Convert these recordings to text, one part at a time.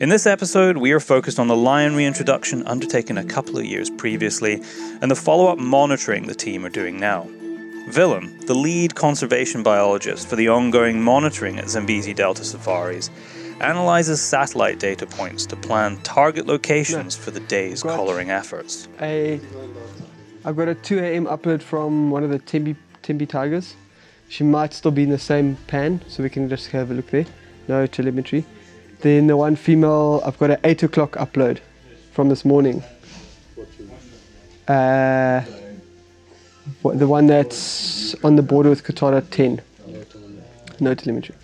In this episode, we are focused on the lion reintroduction undertaken a couple of years previously and the follow up monitoring the team are doing now. Willem, the lead conservation biologist for the ongoing monitoring at Zambezi Delta safaris, analyzes satellite data points to plan target locations for the day's Got- collaring efforts. a I've got a 2 a.m. upload from one of the Timby Timby tigers. She might still be in the same pan, so we can just have a look there. No telemetry. Then the one female, I've got an 8 o'clock upload from this morning. Uh, the one that's on the border with Coutada 10. No telemetry.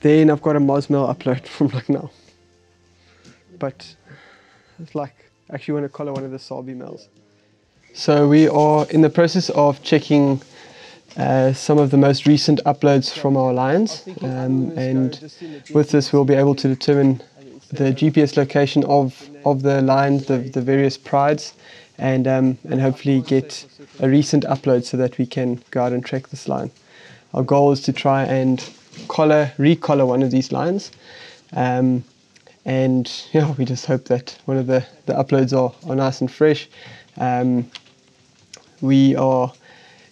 Then I've got a Mosmel upload from like now. But it's like, actually want to collar one of the Salby males. So we are in the process of checking uh, some of the most recent uploads from our lions, um, and with this we'll be able to determine the GPS location of of the lions, the, the various prides, and um, and hopefully get a recent upload so that we can go out and track this lion. Our goal is to try and collar, recollar one of these lions. Um, and yeah, we just hope that one of the, the uploads are, are nice and fresh. Um, we are,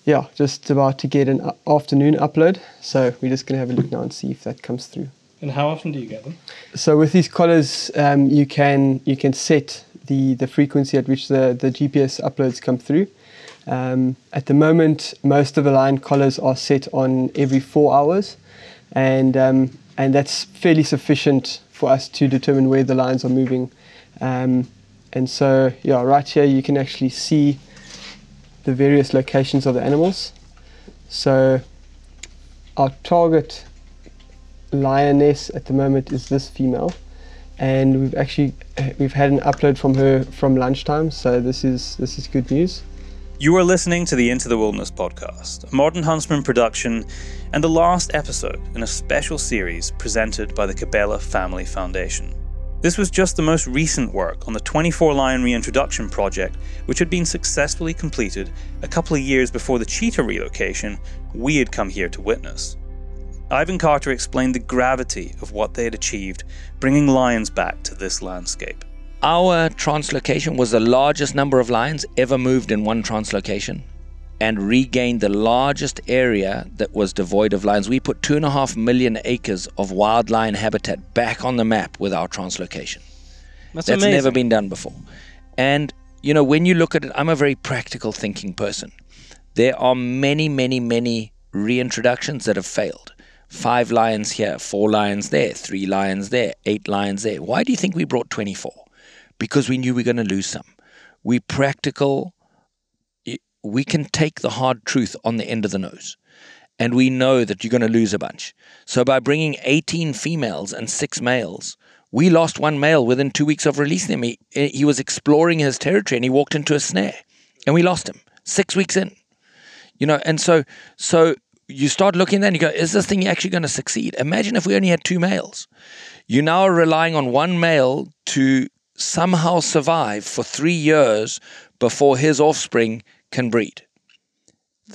yeah, just about to get an afternoon upload, so we're just gonna have a look now and see if that comes through. And how often do you get them? So with these collars, um, you can you can set the, the frequency at which the, the GPS uploads come through. Um, at the moment, most of the line collars are set on every four hours, and um, and that's fairly sufficient for us to determine where the lines are moving. Um, and so, yeah, right here you can actually see the various locations of the animals. So our target lioness at the moment is this female and we've actually uh, we've had an upload from her from lunchtime so this is this is good news You are listening to the Into the Wilderness podcast, a Modern Huntsman production, and the last episode in a special series presented by the Cabela Family Foundation. This was just the most recent work on the 24 Lion Reintroduction Project, which had been successfully completed a couple of years before the cheetah relocation we had come here to witness. Ivan Carter explained the gravity of what they had achieved, bringing lions back to this landscape. Our translocation was the largest number of lions ever moved in one translocation and regained the largest area that was devoid of lions. We put two and a half million acres of wild lion habitat back on the map with our translocation. That's, That's amazing. never been done before. And, you know, when you look at it, I'm a very practical thinking person. There are many, many, many reintroductions that have failed. Five lions here, four lions there, three lions there, eight lions there. Why do you think we brought 24? Because we knew we were going to lose some. We practical, we can take the hard truth on the end of the nose. And we know that you're going to lose a bunch. So by bringing 18 females and six males, we lost one male within two weeks of releasing him. He, he was exploring his territory and he walked into a snare, and we lost him six weeks in. You know, and so so you start looking then you go, is this thing actually going to succeed? Imagine if we only had two males. You now are relying on one male to somehow survive for three years before his offspring can breed.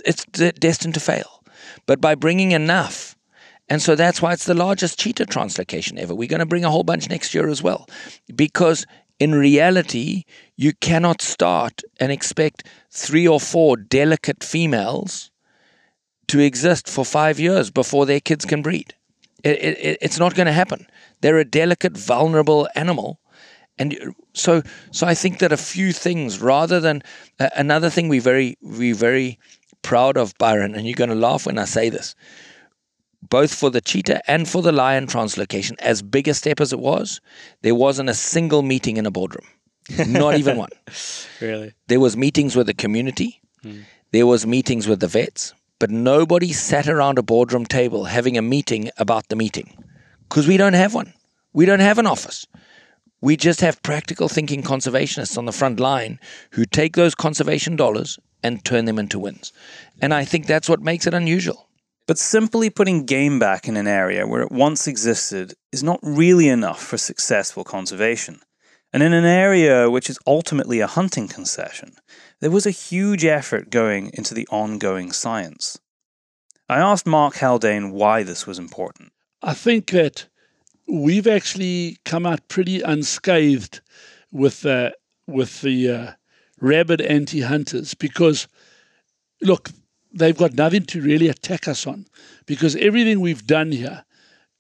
It's destined to fail. But by bringing enough, and so that's why it's the largest cheetah translocation ever. We're going to bring a whole bunch next year as well. Because in reality, you cannot start and expect three or four delicate females to exist for five years before their kids can breed. It, it, it's not going to happen. They're a delicate, vulnerable animal. And so, so I think that a few things, rather than uh, another thing, we very, we very proud of Byron, and you're going to laugh when I say this both for the cheetah and for the lion translocation, as big a step as it was, there wasn't a single meeting in a boardroom. Not even one. Really? There was meetings with the community, there was meetings with the vets, but nobody sat around a boardroom table having a meeting about the meeting. Because we don't have one. We don't have an office. We just have practical thinking conservationists on the front line who take those conservation dollars and turn them into wins. And I think that's what makes it unusual. But simply putting game back in an area where it once existed is not really enough for successful conservation. And in an area which is ultimately a hunting concession, there was a huge effort going into the ongoing science. I asked Mark Haldane why this was important. I think that we've actually come out pretty unscathed with uh, with the uh, rabid anti-hunters because look, they've got nothing to really attack us on because everything we've done here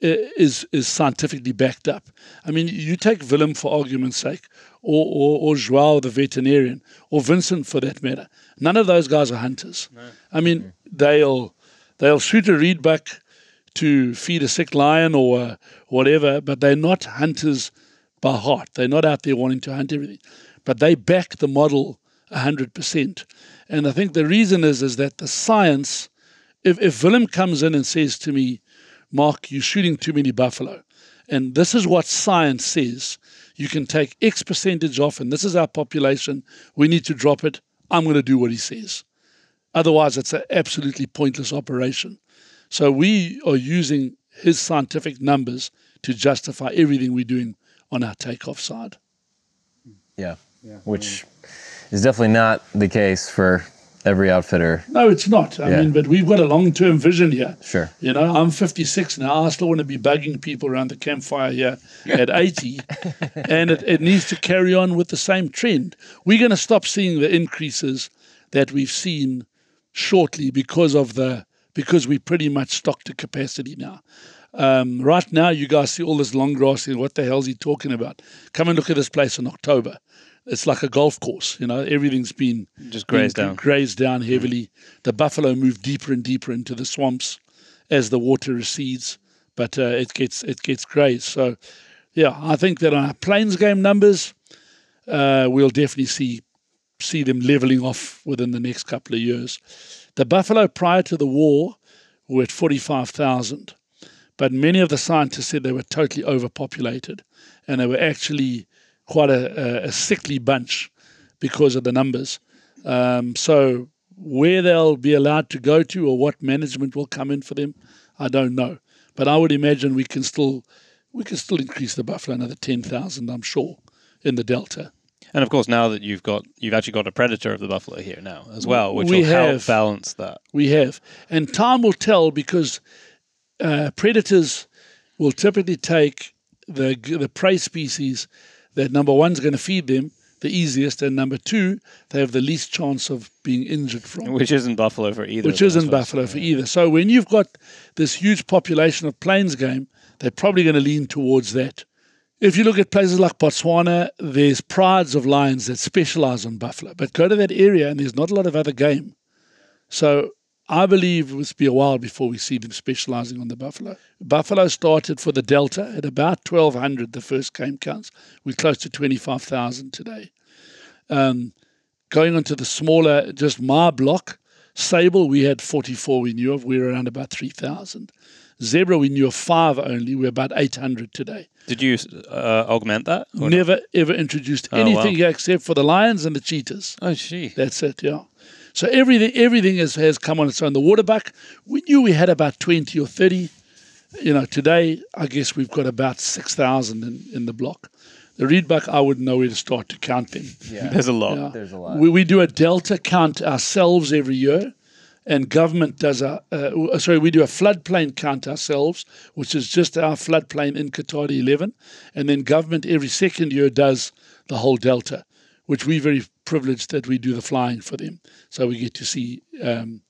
is is is scientifically backed up. I mean, you take Willem for argument's sake, or or, or Joao the veterinarian, or Vincent for that matter. None of those guys are hunters. I mean, they'll they'll shoot a reedbuck to feed a sick lion or whatever, but they're not hunters by heart. They're not out there wanting to hunt everything, but they back the model hundred percent. And I think the reason is is that the science. If if Willem comes in and says to me, Mark, you're shooting too many buffalo, and this is what science says. You can take X percentage off, and this is our population. We need to drop it. I'm going to do what he says. Otherwise, it's an absolutely pointless operation. So we are using his scientific numbers to justify everything we're doing on our takeoff side. Yeah. Which is definitely not the case for every outfitter. No, it's not. I Yeah. mean, but we've got a long term vision here. Sure. You know, I'm 56 now. I still want to be bugging people around the campfire here at 80. and it, it needs to carry on with the same trend. We're going to stop seeing the increases that we've seen shortly because of the because we pretty much stocked to capacity now. Um, right now, you guys see all this long grass. and What the hell's he talking about? Come and look at this place in October. It's like a golf course. You know, everything's been Just grazed been down. grazed down heavily. The buffalo move deeper and deeper into the swamps as the water recedes, but uh, it gets it gets grazed. So, yeah, I think that on our plains game numbers, uh, we'll definitely see see them leveling off within the next couple of years. The buffalo prior to the war were at forty five thousand, but many of the scientists said they were totally overpopulated, and they were actually quite a, a, sickly bunch because of the numbers. Um, so where they'll be allowed to go to or what management will come in for them, I don't know. But I would imagine we can still we can still increase the buffalo another ten thousand, I'm sure, in the delta. And of course, now that you've got you've actually got a predator of the buffalo here now as well, which We will help have. balance that. We have, and time will tell because uh, predators will typically take the the prey species that number one's going to feed them the easiest, and number two they have the least chance of being injured from. Which isn't buffalo for either. which of them, I isn't buffalo for either. So when you've got this huge population of plains game, they're probably going to lean towards that. If you look at places like Botswana, there's prides of lions that specialize on buffalo, but go to that area and there's not a lot of other game. So I believe it will be a while before we see them specializing on the buffalo. Buffalo started for the Delta at about 1,200, the first game counts. We're close to 25,000 today. Um, going on to the smaller, just my block, Sable, we had 44 we knew of. We were around about 3,000. Zebra, we knew of five only. We're about 800 today. Did you uh, augment that? or not? Never ever introduced Oh, anything wow. here except for the lions and the cheetahs. Oh, gee. That's it, yeah. So everything everything has, has come on its own. The waterbuck, we knew we had about 20 or 30. You know, today, I guess we've got about 6,000 in, in the block. The reedbuck, I wouldn't know where to start to count them. Yeah. There's a lot. Yeah. There's a lot. We, we do a delta count ourselves every year, and government does a uh, sorry we do a floodplain count ourselves, which is just our floodplain in Coutada 11, and then government every second year does the whole delta, which we're very privileged that we do the flying for them, so we get to see. Um,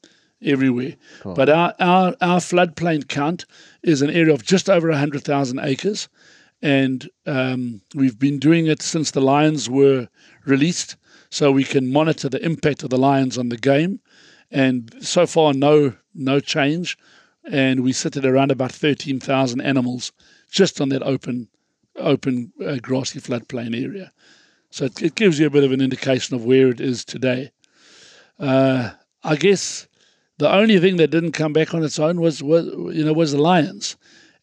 everywhere, but our, our our floodplain count is an area of just over hundred thousand acres, and um, we've been doing it since the lions were released, so we can monitor the impact of the lions on the game. And so far, no no change, and we sit at around about thirteen thousand animals just on that open open uh, grassy floodplain area. So it, it gives you a bit of an indication of where it is today. Uh, I guess the only thing that didn't come back on its own was, was you know was the lions,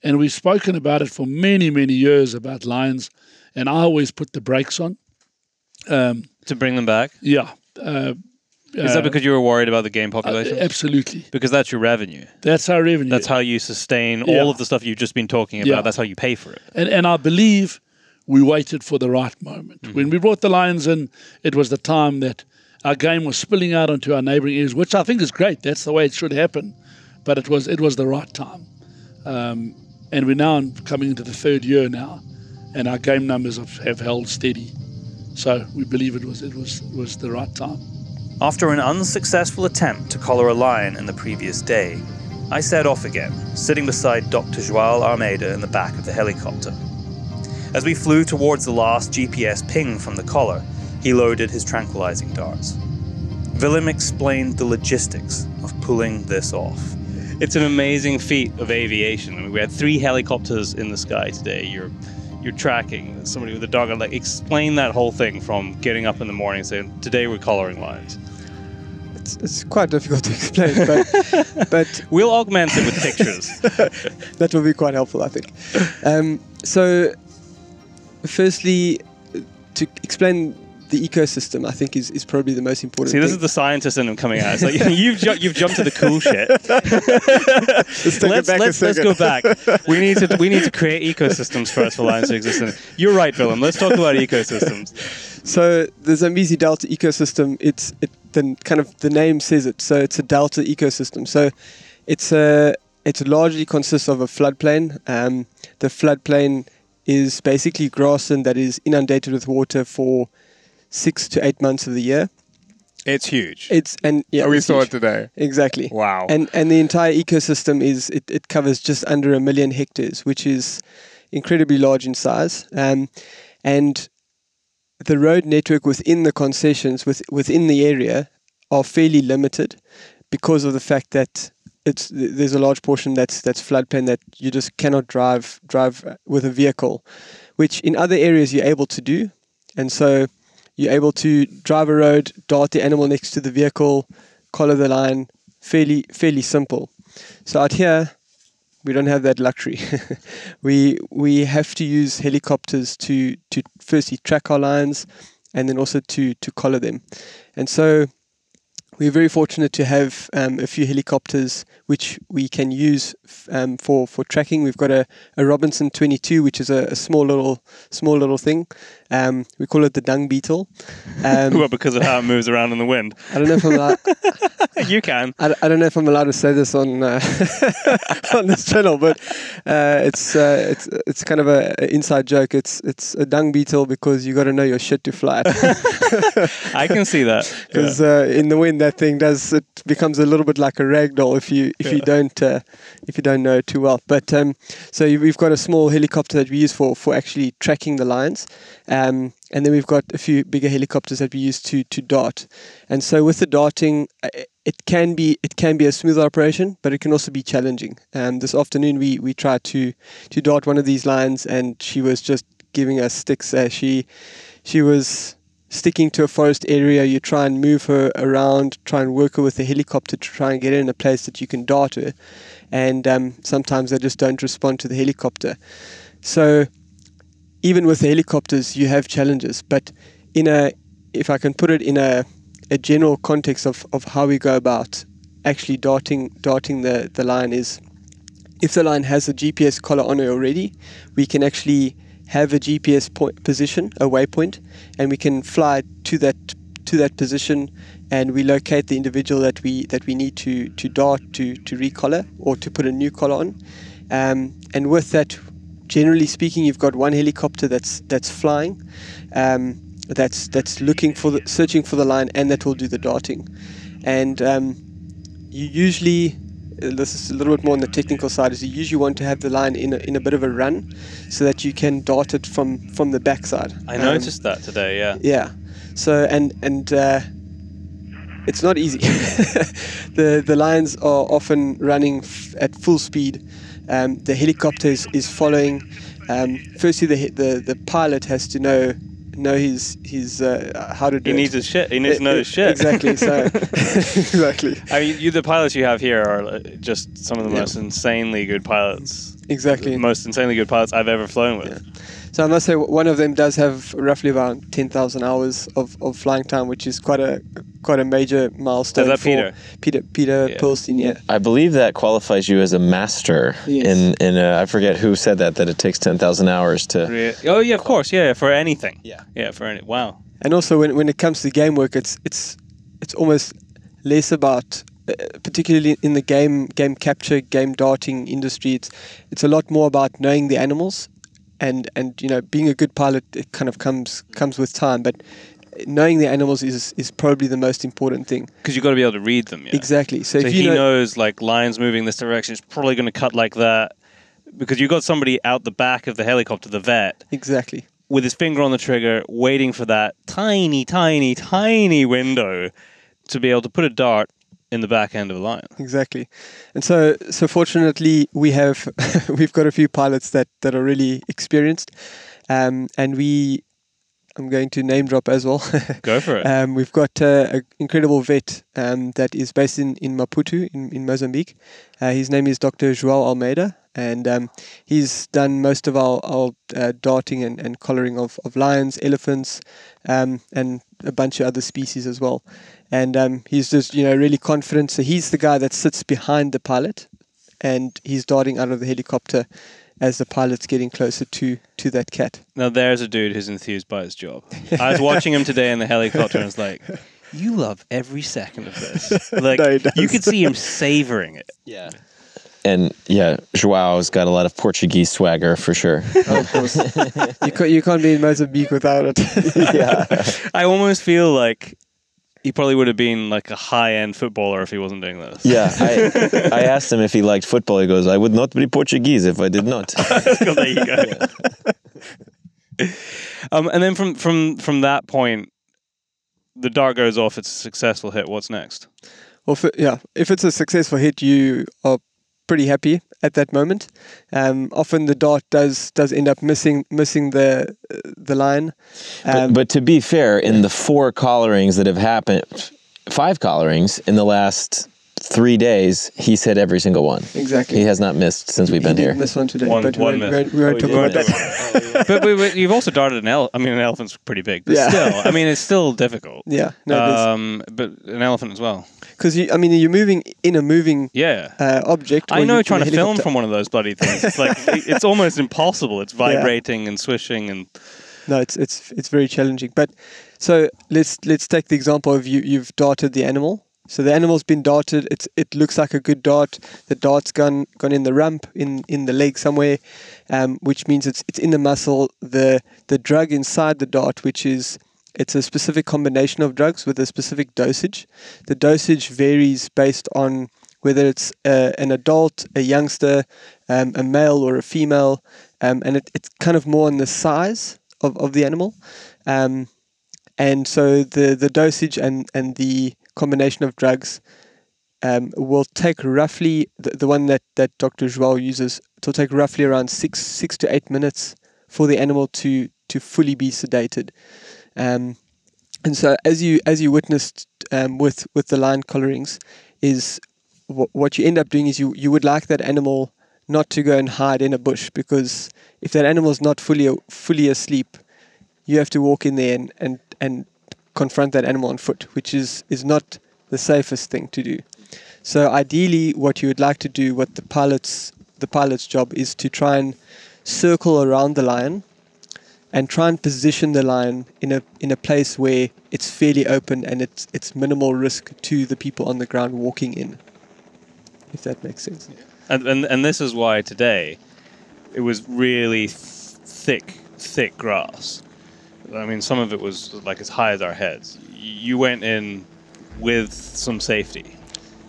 and we've spoken about it for many many years about lions, and I always put the brakes on. Um, To bring them back? yeah, uh, Is that uh, because you were worried about the game uh, population? absolutely. because that's your revenue. That's our revenue. That's how you sustain Yeah. all of the stuff you've just been talking about. Yeah. That's how you pay for it. and and I believe we waited for the right moment. Mm-hmm. When we brought the lions in, it was the time that our game was spilling out onto our neighbouring areas, which I think is great. That's the way it should happen, but it was it was the right time. Um, and we're now coming into the third year now, and our game numbers have, have held steady. So we believe it was it was was the right time. After an unsuccessful attempt to collar a lion in the previous day, I set off again, sitting beside Dr. Joao Almeida in the back of the helicopter. As we flew towards the last GPS ping from the collar, he loaded his tranquilizing darts. Willem explained the logistics of pulling this off. It's an amazing feat of aviation. I mean, we had three helicopters in the sky today. You're you're tracking somebody with a dog. Like, explain that whole thing from getting up in the morning saying, "Today we're coloring lines." It's, it's quite difficult to explain, but but We'll augment it with pictures. that will be quite helpful, I think. Um, so, firstly, to explain the ecosystem, I think is, is probably the most important. See, this thing. is the scientist in him coming out. It's like you've ju- you've jumped to the cool shit. let's take let's back let's, let's go back. We need to we need to create ecosystems first for lions to exist. in. You're right, Willem. Let's talk about ecosystems. So the Zambezi Delta ecosystem, it's it, the kind of the name says it. So it's a delta ecosystem. So it's a it largely consists of a floodplain. Um, the floodplain is basically grassland that is inundated with water for six to eight months of the year. It's huge. It's and yeah, we saw huge. it today. exactly. Wow. And and the entire ecosystem is it, it covers just under a million hectares, which is incredibly large in size. Um, and the road network within the concessions with, within the area are fairly limited because of the fact that it's there's a large portion that's that's floodplain that you just cannot drive drive with a vehicle, which in other areas you're able to do, and so you're able to drive a road, dart the animal next to the vehicle, collar the line, fairly fairly simple. So out here, we don't have that luxury. we we have to use helicopters to to firstly track our lines, and then also to to collar them, and so we're very fortunate to have um, a few helicopters which we can use um, for for tracking. We've got a, a Robinson 22, which is a, a small little small little thing. Um, we call it the dung beetle. Um, well, because of how it moves around in the wind. I don't know if I'm allowed, You can. I, I don't know if I'm allowed to say this on uh, on this channel, but uh, it's uh, it's it's kind of a, a inside joke. It's it's a dung beetle because you got to know your shit to fly. I can see that. because uh, in the wind that thing does it becomes a little bit like a rag doll if you if you don't uh, if you don't know too well. But um, so we've got a small helicopter that we use for for actually tracking the lines, um, and then we've got a few bigger helicopters that we use to to dart. And so with the darting. uh, It can be it can be a smooth operation, but it can also be challenging. Um, this afternoon we, we tried to to dart one of these lines, and she was just giving us sticks. Uh, she she was sticking to a forest area, you try and move her around, try and work her with the helicopter to try and get her in a place that you can dart her. And um, sometimes they just don't respond to the helicopter. So even with the helicopters, you have challenges. But in a, if I can put it in a, a general context of, of how we go about actually darting darting the, the line is if the line has a GPS collar on it already, we can actually have a GPS point position, a waypoint, and we can fly to that to that position, and we locate the individual that we that we need to to dart to to recollar or to put a new collar on, um, and with that, generally speaking, you've got one helicopter that's that's flying. Um, that's that's looking for the searching for the line and that will do the darting and um, you usually this is a little bit more on the technical side is you usually want to have the line in a, in a bit of a run so that you can dart it from from the backside I Um, noticed that today. Yeah. yeah so and and uh, it's not easy the the lines are often running f- at full speed um, the helicopter is, is following um, firstly the, the the pilot has to know know his his uh, how to do He it. needs his shit. He needs to know his shit. exactly so exactly I mean, you, the pilots you have here are uh, just some of the Yeah. most insanely good pilots. exactly most insanely good pilots I've ever flown with. So I must say, one of them does have roughly about ten thousand hours of, of flying time, which is quite a quite a major milestone. Is that for Peter? Peter Peter Yeah. Pilstein, yeah. I believe that qualifies you as a master Yes. in in uh, I forget who said that that it takes ten thousand hours to. Re- Oh yeah, of course. Yeah, for anything. Yeah. Yeah, for any. Wow. And also, when, when it comes to game work, it's it's it's almost less about uh, particularly in the game game capture, game darting industry, it's it's a lot more about knowing the animals, and and you know being a good pilot. It kind of comes comes with time, but knowing the animals is is probably the most important thing. Because you've got to be able to read them. Yeah? Exactly. So, So, if he you know, knows like lions moving this direction, it's probably going to cut like that. Because you've got somebody out the back of the helicopter, the vet, exactly. with his finger on the trigger, waiting for that tiny, tiny, tiny window to be able to put a dart in the back end of a lion. Exactly, and so so fortunately we have we've got a few pilots that that are really experienced, um, and we I'm going to name drop as well. Go for it. um, we've got uh, an incredible vet um, that is based in in Maputo in, in Mozambique. Uh, his name is Dr. João Almeida, and um, he's done most of our, our uh, darting and, and collaring of, of lions, elephants, um, and a bunch of other species as well. And um, he's just you know really confident. So he's the guy that sits behind the pilot, and he's darting out of the helicopter as the pilot's getting closer to to that cat. Now there's a dude who's enthused by his job. I was watching him today in the helicopter and it's like, you love every second of this. Like No, you could see him savoring it. Yeah. And yeah, Joao's got a lot of Portuguese swagger for sure. Of course, you can't you can't be in Mozambique without it. yeah. I almost feel like he probably would have been like a high end footballer if he wasn't doing this. Yeah. I, I asked him if he liked football. He goes, I would not be Portuguese if I did not. Well, there you go. um, and then from from from that point, the dart goes off. It's a successful hit. What's next? Well, for, yeah, if it's a successful hit, you are pretty happy at that moment. Um, often the dart does does end up missing missing the the line. But, Um, but to be fair, in the four collarings that have happened, five collarings in the last three days, he's hit every single one. exactly. He has not missed since we've He been did here. miss one today, One- but we one won't, we miss. won't, we won't Oh, talk you about did. that. but, but, but you've also darted an elephant. I mean, an elephant's pretty big, but Yeah. still, I mean, it's still difficult. Yeah, no, um, but an elephant as well. because I mean you're moving in a moving Yeah. uh, object. I know trying a to film from one of those bloody things. It's like it's almost impossible. It's vibrating and swishing and No, it's it's it's very challenging. But so let's let's take the example of you you've darted the animal. So the animal's been darted. It's it looks like a good dart. The dart's gone gone in the rump, in in the leg somewhere, um, which means it's it's in the muscle. The the drug inside the dart, which is it's a specific combination of drugs with a specific dosage. The dosage varies based on whether it's uh, an adult, a youngster, um, a male or a female, um, and it, it's kind of more on the size of, of the animal. Um, and so the, the dosage and, and the combination of drugs um, will take roughly the, the one that, that Dr. Joao uses. It will take roughly around six six to eight minutes for the animal to to fully be sedated. Um, and so as you as you witnessed um, with with the lion collarings, is wh- what you end up doing is you you would like that animal not to go and hide in a bush because if that animal's not fully fully asleep, you have to walk in there and, and, and confront that animal on foot, which is, is not the safest thing to do. So ideally, what you would like to do, what the pilot's the pilot's job is to try and circle around the lion and try and position the lion in a in a place where it's fairly open and it's it's minimal risk to the people on the ground walking in. If that makes sense. and and, and this is why today it was really th- thick thick grass. I mean, some of it was like as high as our heads. You went in with some safety.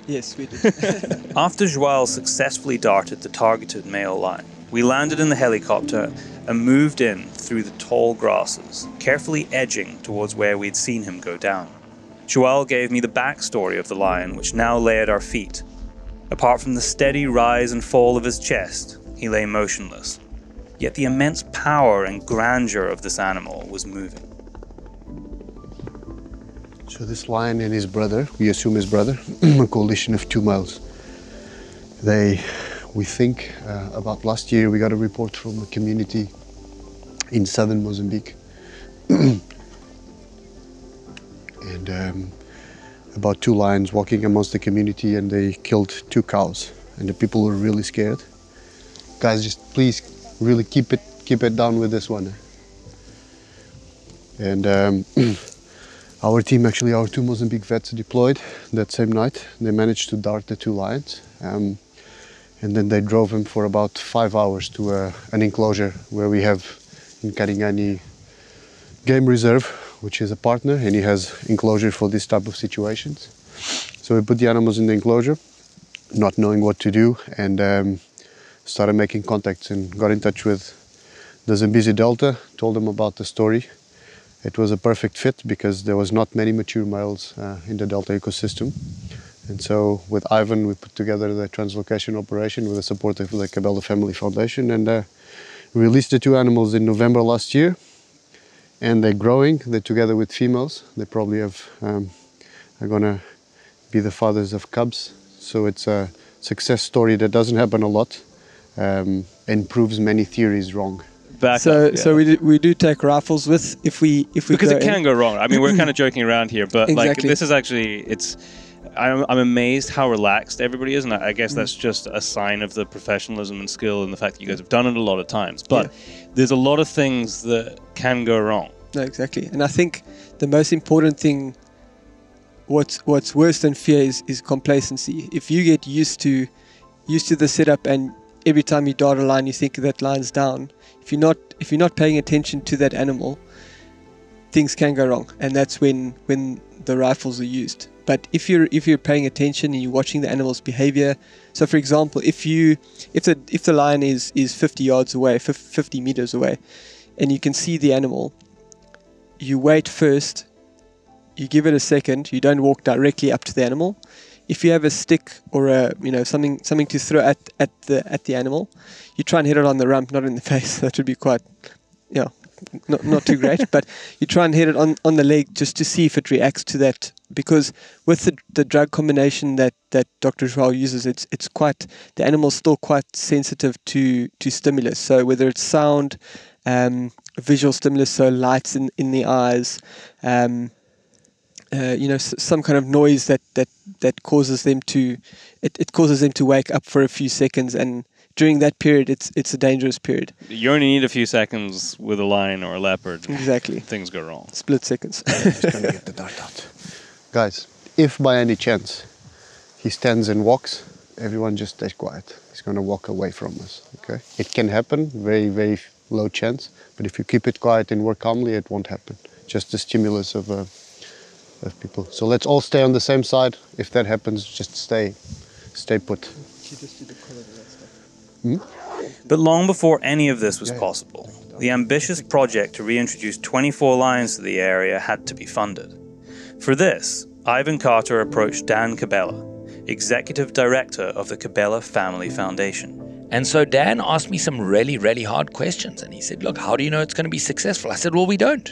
Yes, we did. After Joao successfully darted the targeted male lion, we landed in the helicopter and moved in through the tall grasses, carefully edging towards where we'd seen him go down. Joao gave me the backstory of the lion, which now lay at our feet. Apart from the steady rise and fall of his chest, he lay motionless. Yet the immense power and grandeur of this animal was moving. So this lion and his brother, we assume his brother, a coalition of two males. They, we think, uh, about last year we got a report from a community in southern Mozambique, and um, about two lions walking amongst the community, and they killed two cows, and the people were really scared. Guys, just please, really keep it, keep it down with this one. And um, Our team, actually, our two Mozambique vets deployed that same night. They managed to dart the two lions. Um, and then they drove him for about five hours to uh, an enclosure where we have in Karingani Game Reserve, which is a partner, and he has enclosure for this type of situations. So we put the animals in the enclosure, not knowing what to do, and um, started making contacts and got in touch with the Zambezi Delta, told them about the story. It was a perfect fit because there was not many mature males uh, in the Delta ecosystem. And so with Ivan, we put together the translocation operation with the support of the Cabela Family Foundation and uh, released the two animals in November last year. And they're growing. They're together with females. They probably have um, are gonna be the fathers of cubs. So it's a success story that doesn't happen a lot um, and proves many theories wrong. Back so up, yeah. so we do, we do take rifles with if we if we because go it in. can go wrong. I mean, we're kind of joking around here, but like this is actually it's. I'm, I'm amazed how relaxed everybody is, and I I Mm. guess that's just a sign of the professionalism and skill and the fact that you guys have done it a lot of times. But there's a lot of things that can go wrong. No, exactly. And I think the most important thing, what's what's worse than fear is, is complacency. If you get used to used to the setup and every time you dart a line you think that line's down, if you're not if you're not paying attention to that animal, things can go wrong. And that's when when the rifles are used. But if you're if you're paying attention and you're watching the animal's behavior, so for example, if you if the if the lion is is 50 yards away, 50 meters away, and you can see the animal, you wait first, you give it a second, you don't walk directly up to the animal. If you have a stick or a you know something something to throw at, at the at the animal, you try and hit it on the rump, not in the face. That would be quite yeah, not not too great. but you try and hit it on, on the leg just to see if it reacts to that. Because with the, the drug combination that, that Dr. Joao uses, it's it's quite the animal's still quite sensitive to, to stimulus. So whether it's sound, um, visual stimulus, so lights in, in the eyes, um, uh, you know, s- some kind of noise that, that, that causes them to, it, it causes them to wake up for a few seconds, and during that period, it's it's a dangerous period. You only need a few seconds with a lion or a leopard. Exactly, Things go wrong. split seconds. Just gonna get the dart out. Guys, if by any chance he stands and walks, everyone just stays quiet. He's gonna walk away from us. Okay? It can happen, very, very low chance. But if you keep it quiet and work calmly, it won't happen. Just the stimulus of uh, of people. So let's all stay on the same side. If that happens, just stay, stay put. Hmm? But long before any of this was possible, the ambitious project to reintroduce 24 lions to the area had to be funded. For this, Ivan Carter approached Dan Cabela, executive director of the Cabela Family Foundation. And so Dan asked me some really, really hard questions. And he said, Look, how do you know it's going to be successful? I said, Well, we don't.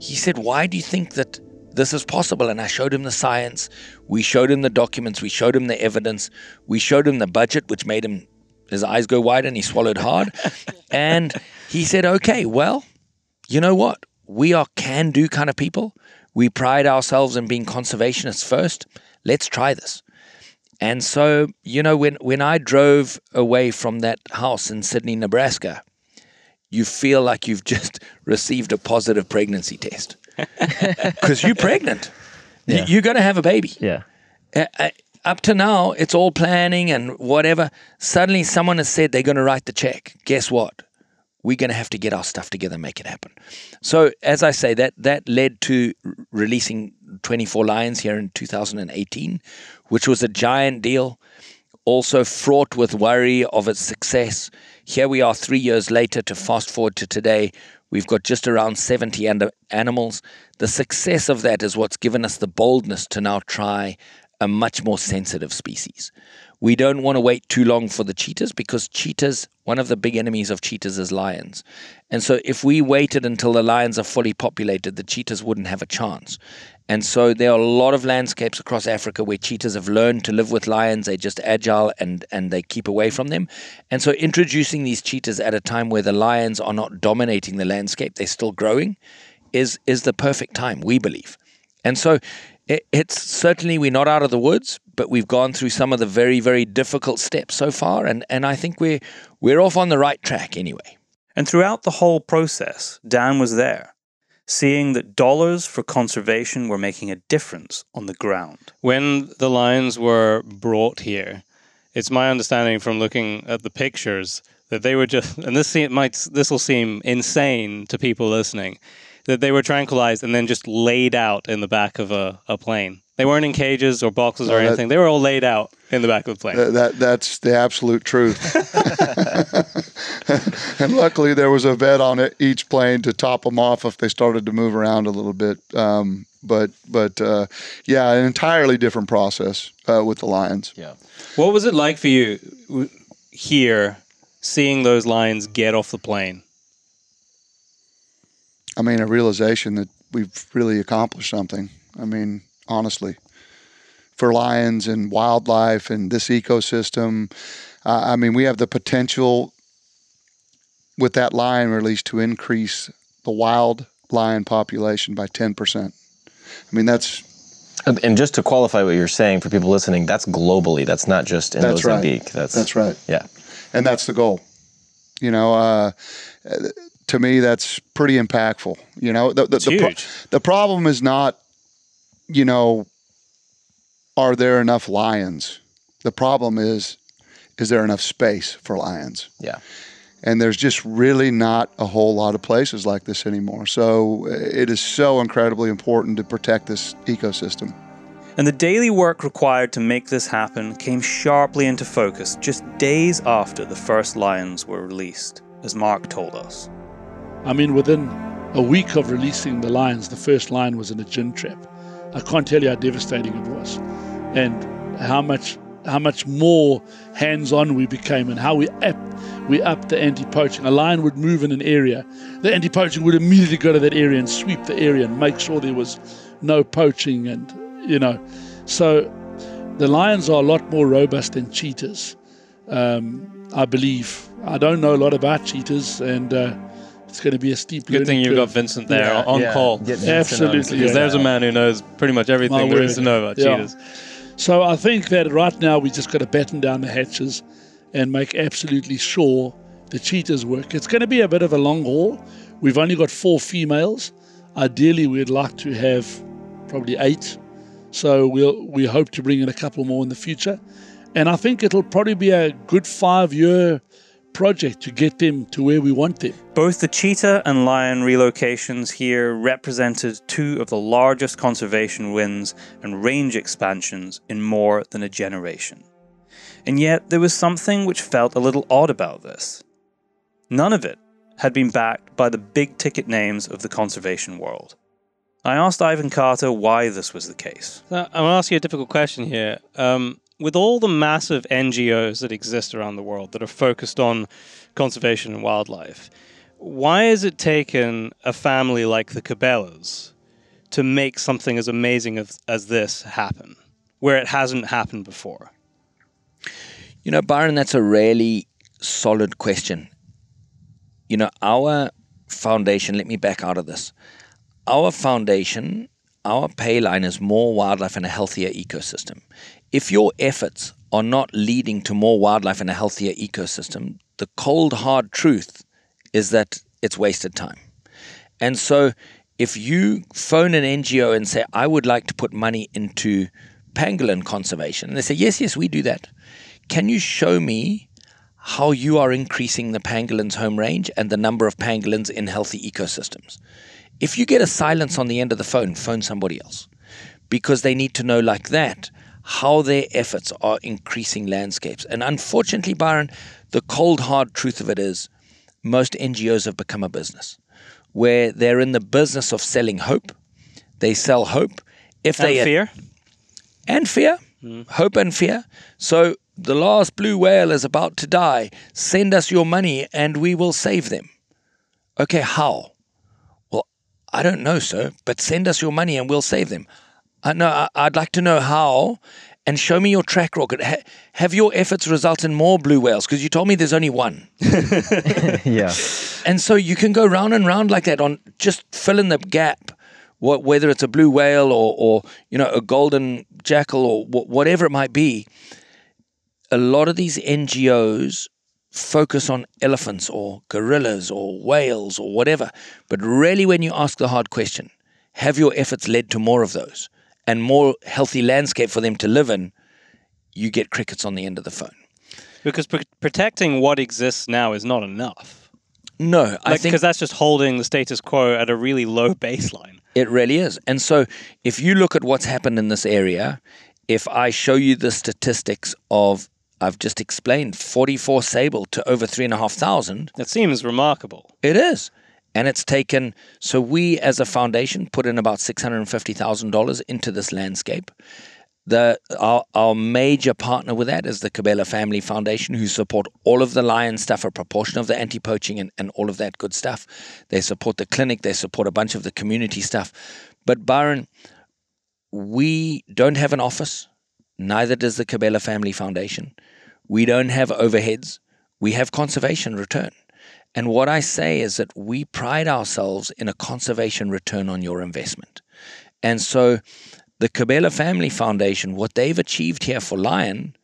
He said, Why do you think that this is possible? And I showed him the science. We showed him the documents. We showed him the evidence. We showed him the budget, which made him his eyes go wide and he swallowed hard. and he said, Okay, well, you know what? We are can do kind of people. We pride ourselves in being conservationists first. Let's try this. And so, you know, when, when I drove away from that house in Sidney, Nebraska, you feel like you've just received a positive pregnancy test because you're pregnant. You- Yeah. You're going to have a baby. Yeah. Uh, up to now, it's all planning and whatever. Suddenly, someone has said they're going to write the check. Guess what? We're going to have to get our stuff together and make it happen. So, as I say, that that led to r- releasing 24 Lions here in 2018, which was a giant deal. Also fraught with worry of its success. Here we are, three years later. To fast forward to today, we've got just around 70 animals. The success of that is what's given us the boldness to now try a much more sensitive species. We don't want to wait too long for the cheetahs because cheetahs, one of the big enemies of cheetahs is lions. And so if we waited until the lions are fully populated, the cheetahs wouldn't have a chance. And so there are a lot of landscapes across Africa where cheetahs have learned to live with lions. They're just agile and, and they keep away from them. And so introducing these cheetahs at a time where the lions are not dominating the landscape, they're still growing, is, is the perfect time, we believe. And so it, it's certainly we're not out of the woods, but we've gone through some of the very, very difficult steps so far, and, and I think we're we're off on the right track anyway. And throughout the whole process, Dan was there, seeing that dollars for conservation were making a difference on the ground. When the lions were brought here, it's my understanding from looking at the pictures that they were just, and this se- might this will seem insane to people listening, that they were tranquilized and then just laid out in the back of a, a plane. They weren't in cages or boxes or No, that- anything. They were all laid out in the back of the plane. Th- that that's the absolute truth. and luckily, there was a vet on each plane to top them off if they started to move around a little bit. Um, but but uh, yeah, an entirely different process uh, with the lions. Yeah. What was it like for you here, seeing those lions get off the plane? I mean, a realization that we've really accomplished something. I mean, honestly, for lions and wildlife and this ecosystem, uh, I mean, we have the potential with that lion release to increase the wild lion population by 10%. I mean, that's And and just to qualify what you're saying for people listening, that's globally. That's not just in That's right. Mozambique. That's that's right. Yeah. and that's the goal. You know, uh, to me, that's pretty impactful. You know, the the, It's the, pro- huge. the problem is not, you know, are there enough lions? The problem is, is there enough space for lions? Yeah. And there's just really not a whole lot of places like this anymore. So uh, it is so incredibly important to protect this ecosystem. And the daily work required to make this happen came sharply into focus just days after the first lions were released, as Mark told us. I mean, within a week of releasing the lions, the first lion was in a gin trap. I can't tell you how devastating it was, and how much how much more hands-on we became, and how we up we upped the anti-poaching. A lion would move in an area, the anti-poaching would immediately go to that area and sweep the area and make sure there was no poaching, and you know, so the lions are a lot more robust than cheetahs. Um, I believe. I don't know a lot about cheetahs, and uh, it's going to be a steep. Good thing you've got. Vincent there Yeah, on Yeah. call. Get Vincent on Absolutely. Because yeah. there's a man who knows pretty much everything My there is to know about Yeah. cheetahs. So I think that right now we just got to batten down the hatches and make absolutely sure the cheetahs work. It's going to be a bit of a long haul. We've only got four females. Ideally, we'd like to have probably eight. So we'll we hope to bring in a couple more in the future. And I think it'll probably be a good five year project to get them to where we want them. Both the cheetah and lion relocations here represented two of the largest conservation wins and range expansions in more than a generation. And yet, there was something which felt a little odd about this. None of it had been backed by the big ticket names of the conservation world. I asked Ivan Carter why this was the case. I'm going to ask you a difficult question here. Um, with all the massive NGOs that exist around the world that are focused on conservation and wildlife, why has it taken a family like the Cabela's to make something as amazing as, as this happen, where it hasn't happened before? You know, Byron, that's a really solid question. You know, our foundation, let me back out of this. Our foundation, our pay line is more wildlife and a healthier ecosystem. If your efforts are not leading to more wildlife and a healthier ecosystem, the cold, hard truth is that it's wasted time. And so, if you phone an NGO and say, I would like to put money into pangolin conservation, and they say, Yes, yes, we do that. Can you show me how you are increasing the pangolin's home range and the number of pangolins in healthy ecosystems? If you get a silence on the end of the phone, phone somebody else because they need to know, like that, how their efforts are increasing landscapes. And unfortunately, Byron, the cold, hard truth of it is most NGOs have become a business where they're in the business of selling hope. They sell hope. If And they fear? and fear, hmm. hope and fear. So the last blue whale is about to die. Send us your money and we will save them. Okay, how? Well, I don't know, sir, but send us your money and we'll save them. Uh, I know. I- I'd like to know how, and show me your track record. Ha- have your efforts result in more blue whales? Because you told me there's only one. Yeah. And so you can go round and round like that on just fill in the gap, wh- whether it's a blue whale or, or you know a golden jackal or wh- whatever it might be. A lot of these NGOs focus on elephants or gorillas or whales or whatever. But really, when you ask the hard question, have your efforts led to more of those and more healthy landscape for them to live in? You get crickets on the end of the phone. Because pr- protecting what exists now is not enough. No, I Like, think because that's just holding the status quo at a really low baseline. It really is. And so if you look at what's happened in this area, if I show you the statistics of, I've just explained, 44 sable to over 3,500, That seems remarkable. it is. And it's taken, so we as a foundation put in about $650,000 into this landscape. The, our, our major partner with that is the Cabela Family Foundation, who support all of the lion stuff, a proportion of the anti poaching and, and all of that good stuff. They support the clinic, they support a bunch of the community stuff. But Byron, we don't have an office, neither does the Cabela Family Foundation. We don't have overheads, we have conservation return. And what I say is that we pride ourselves in a conservation return on your investment. And so the Cabela Family Foundation, what they've achieved here for Lion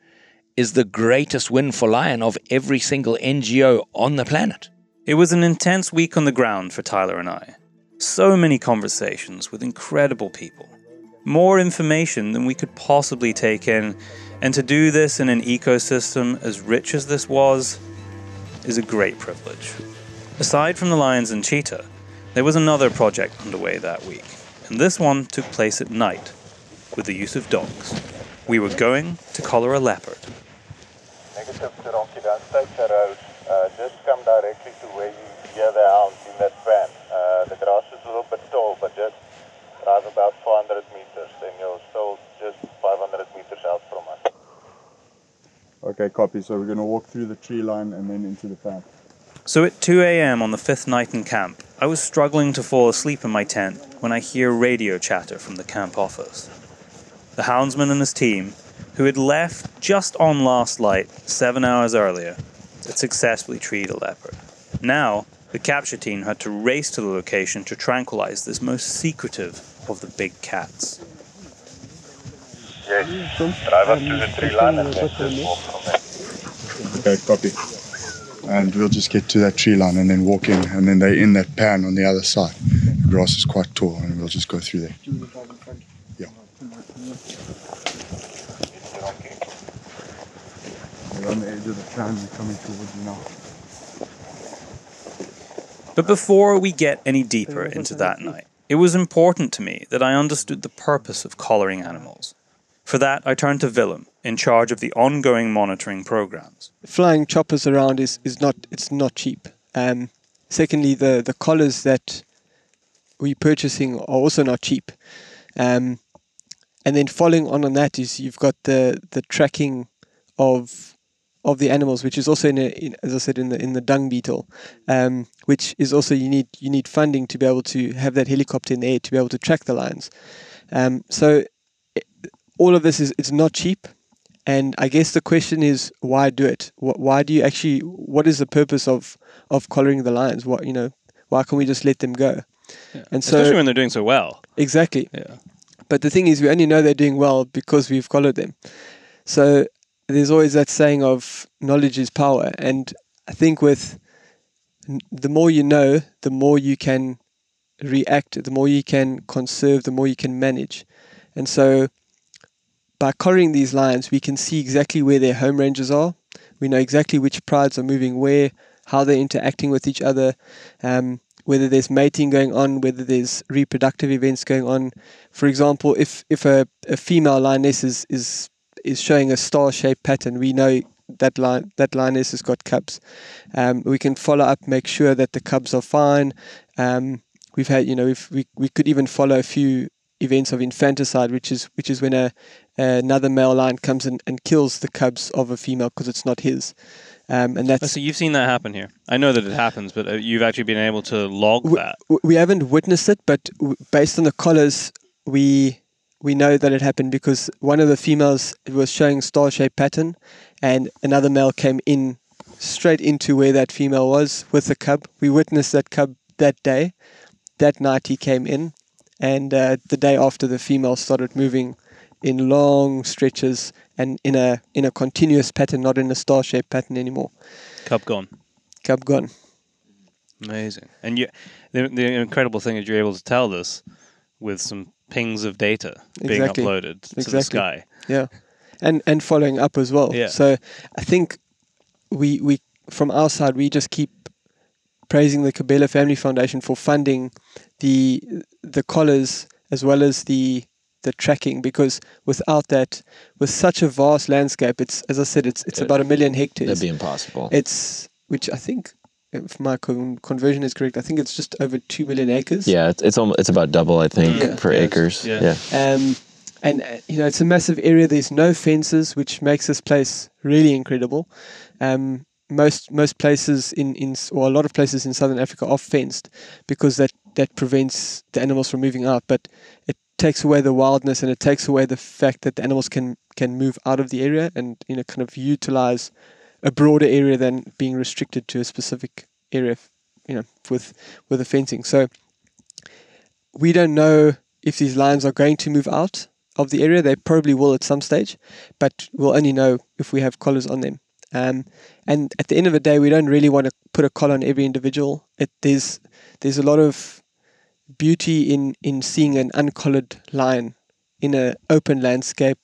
is the greatest win for Lion of every single NGO on the planet. It was an intense week on the ground for Tyler and I. So many conversations with incredible people. More information than we could possibly take in, and to do this in an ecosystem as rich as this was is a great privilege. Aside from the lions and cheetah, there was another project underway that week, and this one took place at night with the use of dogs. We were going to collar a leopard. Negative don't take the road. Uh, just come directly to where you hear the hounds in that van. Uh, the grass is a little bit tall, but just drive about 400 meters, and you're still just 500 meters out from us. Okay, copy. So we're going to walk through the tree line and then into the fan. So at 2 a.m. on the fifth night in camp, I was struggling to fall asleep in my tent when I hear radio chatter from the camp office. The houndsman and his team, who had left just on last light seven hours earlier, had successfully treed a leopard. Now, the capture team had to race to the location to tranquilize this most secretive of the big cats. Yes, drive up to the tree line and then just walk from there. Okay, copy. And we'll just get to that tree line and then walk in, and then they're in that pan on the other side. The grass is quite tall, and we'll just go through there. Yeah. We're on the edge of the pan, we're coming towards you now. But before we get any deeper into that night, it was important to me that I understood the purpose of collaring animals. For that, I turned to Willem, in charge of the ongoing monitoring programs. flying choppers around is, is not it's not cheap. Um, secondly, the the collars that we're purchasing are also not cheap. Um, and then following on on that is you've got the the tracking of of the animals, which is also in, a, in as I said in the in the dung beetle, um, which is also you need you need funding to be able to have that helicopter in the air to be able to track the lions. Um, so all of this is it's not cheap, and I guess the question is why do it? Why do you actually? What is the purpose of of collaring the lions? What you know? Why can't we just let them go? And so Especially when they're doing so well. exactly. Yeah. But the thing is, we only know they're doing well because we've collared them. So there's always that saying of knowledge is power, and I think with the more you know, the more you can react, the more you can conserve, the more you can manage. And so by collaring these lines, we can see exactly where their home ranges are. We know exactly which prides are moving where, how they're interacting with each other, um, whether there's mating going on, whether there's reproductive events going on. For example, if if a, a female lioness is, is is showing a star-shaped pattern, we know that lion that lioness has got cubs. Um, we can follow up, make sure that the cubs are fine. Um, we've had, you know, we we could even follow a few events of infanticide, which is which is when a another male lion comes in and kills the cubs of a female because it's not his. Um, and Oh, that's So you've seen that happen here. I know that it happens, but uh, you've actually been able to log W- that. we haven't witnessed it, but w- based on the collars, we we know that it happened because one of the females was showing star-shaped pattern, and another male came in straight into where that female was with the cub. We witnessed that cub that day. That night he came in, and uh, the day after the female started moving in long stretches and in a in a continuous pattern, not in a star-shaped pattern anymore. Cub gone. Cub gone. Amazing. And you, the, the incredible thing is you're able to tell this with some pings of data being Exactly. uploaded to the sky. Yeah, and and following up as well. Yeah. So I think we we from our side we just keep praising the Cabela Family Foundation for funding the the collars as well as the the tracking because without that, with such a vast landscape, it's as I said, it's it's about a million hectares. That'd be impossible. It's which I think, if my con- conversion is correct, I think it's just over two million acres. yeah, it's it's, almost, it's about double, I think, Yeah. per Yes. acres. Yeah. yeah. Um, and uh, you know, it's a massive area. There's no fences, which makes this place really incredible. Um, most most places in in or a lot of places in southern Africa are fenced because that that prevents the animals from moving out. But it takes away the wildness and it takes away the fact that the animals can can move out of the area and you know kind of utilize a broader area than being restricted to a specific area. You know, with with the fencing. So we don't know if these lions are going to move out of the area. They probably will at some stage, but we'll only know if we have collars on them. Um, and at the end of the day, we don't really want to put a collar on every individual. It, there's there's a lot of beauty in in seeing an uncollared lion in an open landscape.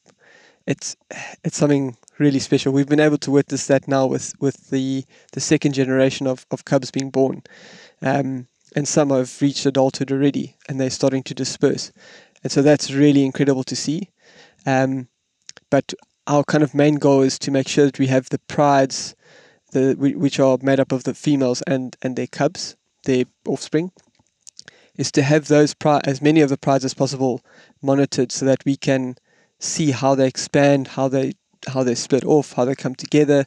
It's it's something really special. We've been able to witness that now with with the the second generation of of cubs being born. Um, and some have reached adulthood already and they're starting to disperse. And so that's really incredible to see. Um, but our kind of main goal is to make sure that we have the prides, the which are made up of the females and, and their cubs, their offspring, is to have those pri- as many of the prides as possible monitored so that we can see how they expand, how they how they split off, how they come together,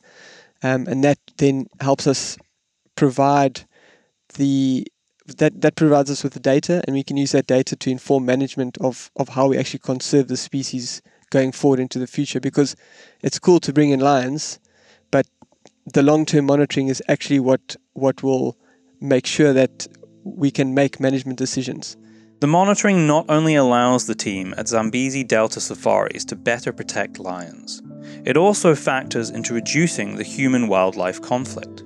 um, and that then helps us provide the that that provides us with the data, and we can use that data to inform management of of how we actually conserve the species going forward into the future. Because it's cool to bring in lions, but the long term monitoring is actually what what will make sure that we can make management decisions. The monitoring not only allows the team at Zambezi Delta Safaris to better protect lions, it also factors into reducing the human wildlife conflict.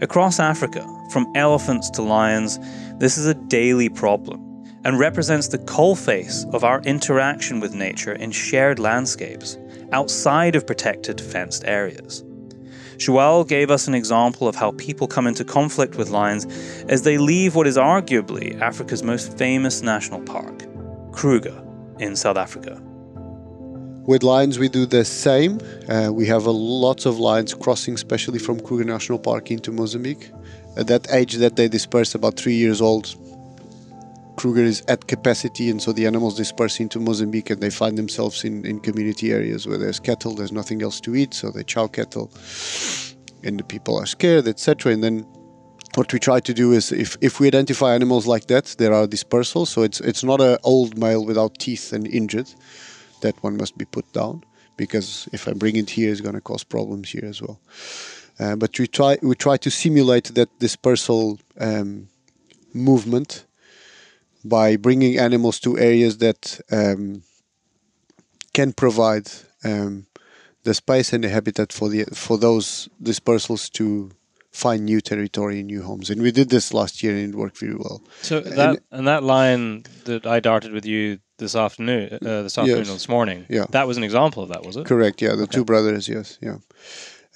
Across Africa, from elephants to lions, this is a daily problem and represents the coalface of our interaction with nature in shared landscapes outside of protected fenced areas. Joao gave us an example of how people come into conflict with lions as they leave what is arguably Africa's most famous national park, Kruger, in South Africa. With lions, we do the same. Uh, we have a lots of lions crossing, especially from Kruger National Park into Mozambique. At that age that they disperse, about three years old, Kruger is at capacity, and so the animals disperse into Mozambique and they find themselves in, in community areas where there's cattle, there's nothing else to eat, so they chow cattle, and the people are scared, etc. And then what we try to do is if, if we identify animals like that, there are dispersals, so it's it's not an old male without teeth and injured that one must be put down because if I bring it here, it's going to cause problems here as well. Uh, but we try we try to simulate that dispersal um, movement by bringing animals to areas that um, can provide um, the space and the habitat for the for those dispersals to find new territory and new homes. And we did this last year, and it worked very well. So that and that line that I darted with you this afternoon, uh, this afternoon Yes. or this morning, Yeah. that was an example of that, was it? Correct. Yeah, the two brothers. Yes. Yeah.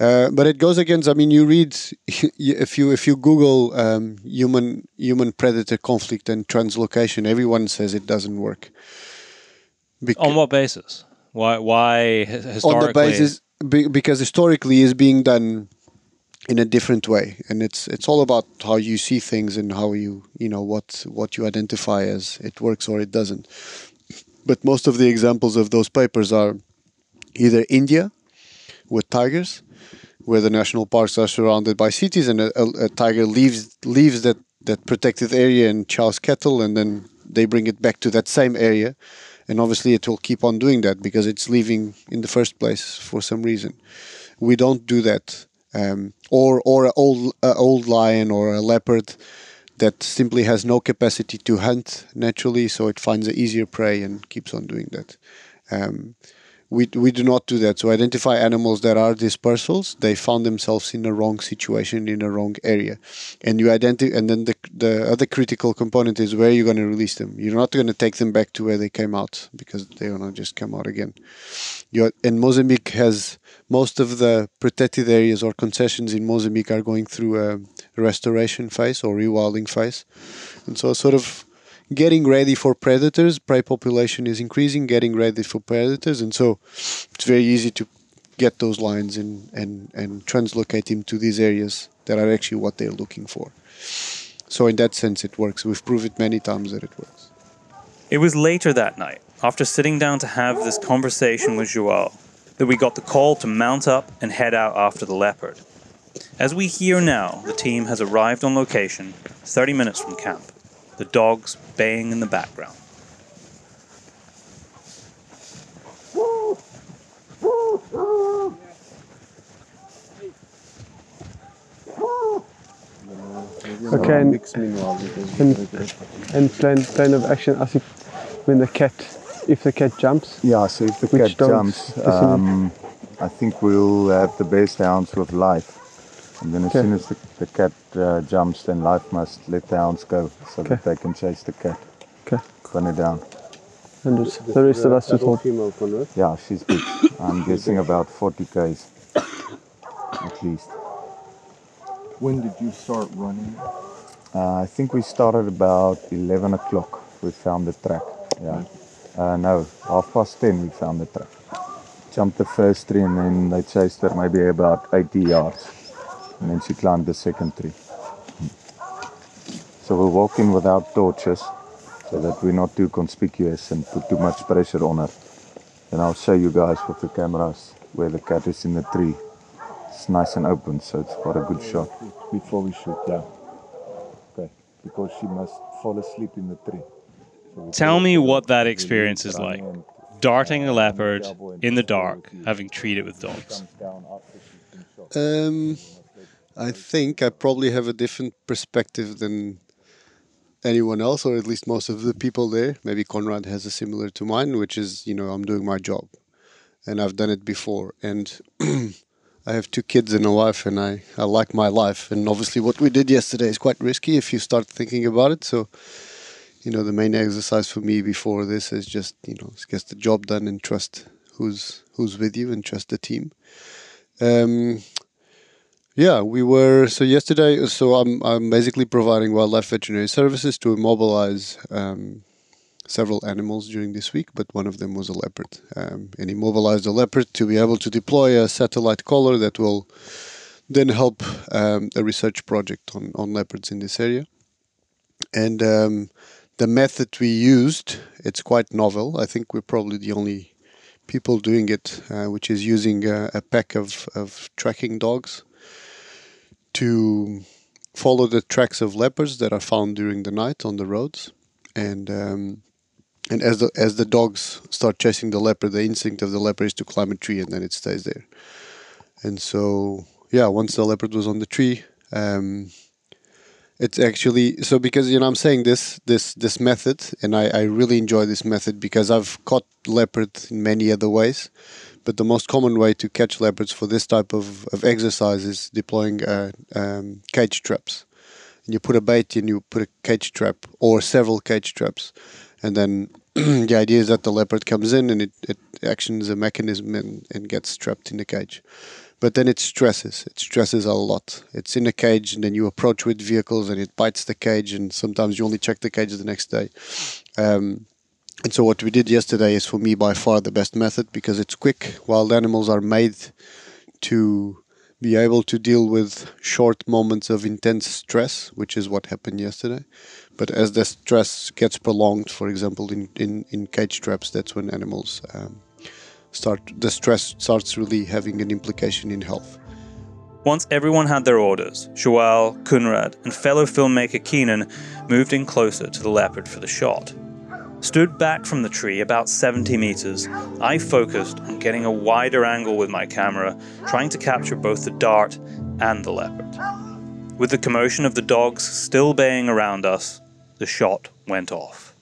Uh, but it goes against. I mean, you read if you if you Google um, human human predator conflict and translocation, everyone says it doesn't work. Bec- On what basis? Why? Why historically? on the basis be, because historically is being done in a different way, and it's it's all about how you see things and how you you know what what you identify as it works or it doesn't. But most of the examples of those papers are either India with tigers, where the national parks are surrounded by cities, and a, a, a tiger leaves leaves that that protected area and chows cattle, and then they bring it back to that same area, and obviously it will keep on doing that because it's leaving in the first place for some reason. We don't do that, um, or or an old a old lion or a leopard that simply has no capacity to hunt naturally, so it finds an easier prey and keeps on doing that. Um, we, we do not do that. So identify animals that are dispersals. They found themselves in the wrong situation in the wrong area, and you identify. And then the the other critical component is where you're going to release them. You're not going to take them back to where they came out because they're going to just come out again. You're, and Mozambique has most of the protected areas or concessions in Mozambique are going through a restoration phase or rewilding phase, and so sort of getting ready for predators. Prey population is increasing, getting ready for predators, and so it's very easy to get those lines and and and translocate them to these areas that are actually what they're looking for. So in that sense, it works. We've proved it many times that it works. It was later that night, after sitting down to have this conversation with Joao, that we got the call to mount up and head out after the leopard. As we hear now, the team has arrived on location 30 minutes from camp, the dogs baying in the background. Okay, and, and, and plan, plan of action as if when the cat, if the cat jumps. Yeah, so if the cat jumps, does he need? um, I think we'll have the best hounds with life. And then as Okay. soon as the, the cat uh, jumps, then life must let the hounds go so that they can chase the cat. Okay. Run it down. And just the rest of us just hold. Yeah, she's big. I'm guessing about 40 k's at least. When did you start running? Uh, I think we started about 11 o'clock. We found the track. Yeah. Uh, no, half past 10 we found the track. Jumped the first tree and then they chased her maybe about 80 yards. And then she climbed the second tree. So we're walking without torches so that we're not too conspicuous and put too much pressure on her. And I'll show you guys with the cameras where the cat is in the tree. It's nice and open, so it's quite a good shot. Before we shoot, yeah. Okay, because she must fall asleep in the tree. So Tell me what that experience is like. Darting a leopard in the dark, having treated with dogs. comes down after she's been shot. Um, I think I probably have a different perspective than anyone else, or at least most of the people there. Maybe Conrad has a similar to mine, which is, you know, I'm doing my job, and I've done it before, and I have two kids and a wife, and I I like my life, and obviously what we did yesterday is quite risky if you start thinking about it. So, you know, the main exercise for me before this is just, you know, get the job done and trust who's who's with you and trust the team. Um, yeah, we were so yesterday. So I'm I'm basically providing wildlife veterinary services to immobilize um, several animals during this week, but one of them was a leopard, um, and immobilized a leopard to be able to deploy a satellite collar that will then help um, a research project on on leopards in this area. And um, the method we used, it's quite novel. I think we're probably the only people doing it, uh, which is using a, a pack of, of tracking dogs to follow the tracks of leopards that are found during the night on the roads, and um, and as the as the dogs start chasing the leopard, the instinct of the leopard is to climb a tree, and then it stays there. And so, yeah, once the leopard was on the tree, um, it's actually so because you know I'm saying this this this method, and I, I really enjoy this method because I've caught leopard in many other ways, but the most common way to catch leopards for this type of, of exercise is deploying uh, um, cage traps. And you put a bait and you put a cage trap or several cage traps, and then the idea is that the leopard comes in and it, it actions a mechanism and, and gets trapped in the cage. But then it stresses. It stresses a lot. It's in a cage, and then you approach with vehicles, and it bites the cage, and sometimes you only check the cage the next day. Um, and so what we did yesterday is for me by far the best method because it's quick. Wild animals are made to be able to deal with short moments of intense stress, which is what happened yesterday. But as the stress gets prolonged, for example, in, in, in cage traps, that's when animals um, start, the stress starts really having an implication in health. Once everyone had their orders, Joao, Conrad, and fellow filmmaker Keenan moved in closer to the leopard for the shot. Stood back from the tree about 70 meters, I focused on getting a wider angle with my camera, trying to capture both the dart and the leopard. With the commotion of the dogs still baying around us, the shot went off.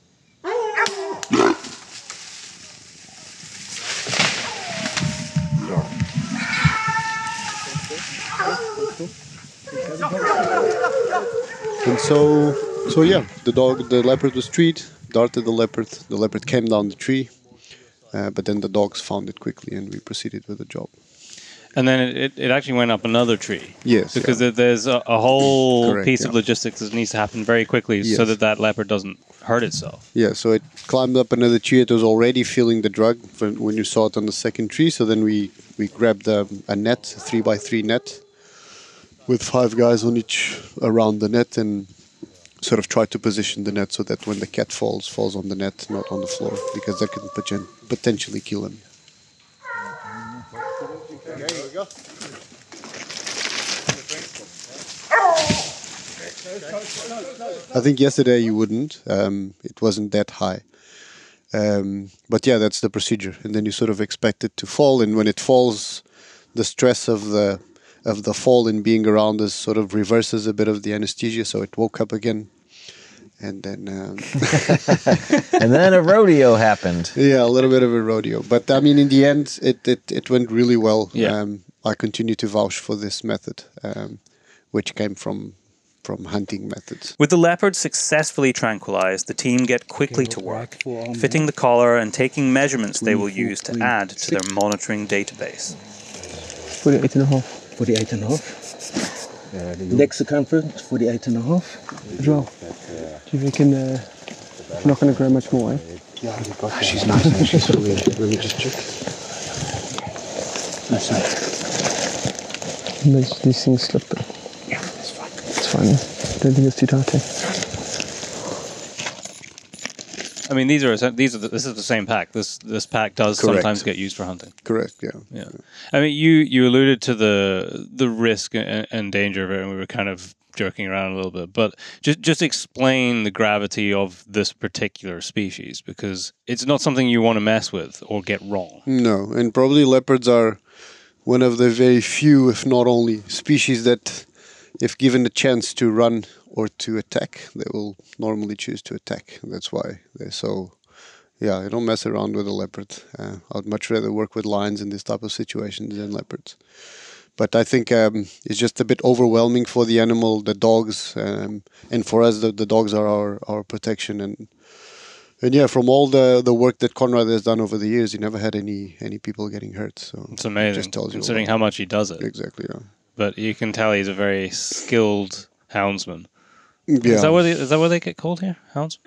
And so, so yeah, the dog, the leopard was treated darted the leopard. The leopard came down the tree, uh, but then the dogs found it quickly, and we proceeded with the job. And then it, it, actually went up another tree. Yes, Because there- there's a, a whole Correct, piece of logistics that needs to happen very quickly so that that leopard doesn't hurt itself. Yeah, so it climbed up another tree. It was already feeling the drug when, when you saw it on the second tree. So then we we grabbed a, a net, a three by three net, with five guys on each around the net, and sort of try to position the net so that when the cat falls, falls on the net, not on the floor, because that poten- potentially kill him. I think yesterday you wouldn't. Um, it wasn't that high. Um, but yeah, that's the procedure, and then you sort of expect it to fall, and when it falls, the stress of the of the fall and being around us sort of reverses a bit of the anesthesia, so it woke up again, and then um, and then a rodeo happened. yeah, a little bit of a rodeo. But I mean, in the end, it it, it went really well. Yeah. Um, I continue to vouch for this method, um, which came from from hunting methods. With the leopard successfully tranquilized, the team get quickly to work, fitting the collar and taking measurements they will use to add to their monitoring database. 48 and a half. 48 and a half. Neck circumference, 48 and a half. As well. Do you reckon uh, not going to grow much more, eh? Yeah, she's nice. and She's really, Let me just check. These, these things slip. But Yeah, it's fine. it's fine. eh? Don't think it's too tight. Eh? I mean, these are these are the, this is the same pack. This this pack does Correct. sometimes get used for hunting. Correct. Yeah. Yeah, I mean, you you alluded to the the risk and, and danger of it, and we were kind of joking around a little bit. But just just explain the gravity of this particular species because it's not something you want to mess with or get wrong. No, and probably leopards are one of the very few, if not only, species that, if given the chance to run or to attack, they will normally choose to attack. That's why they're so. Yeah, I don't mess around with a leopard. Uh, I'd much rather work with lions in this type of situations than leopards. But I think um, it's just a bit overwhelming for the animal, the dogs, um, and for us, the, the dogs are our, our protection. And and yeah, from all the, the work that Conrad has done over the years, he never had any any people getting hurt. So It's amazing, Just tells you considering how much he does it. Exactly. Yeah. But you can tell he's a very skilled houndsman. Yeah. Is that what they, is that what they get called here? Houndsman.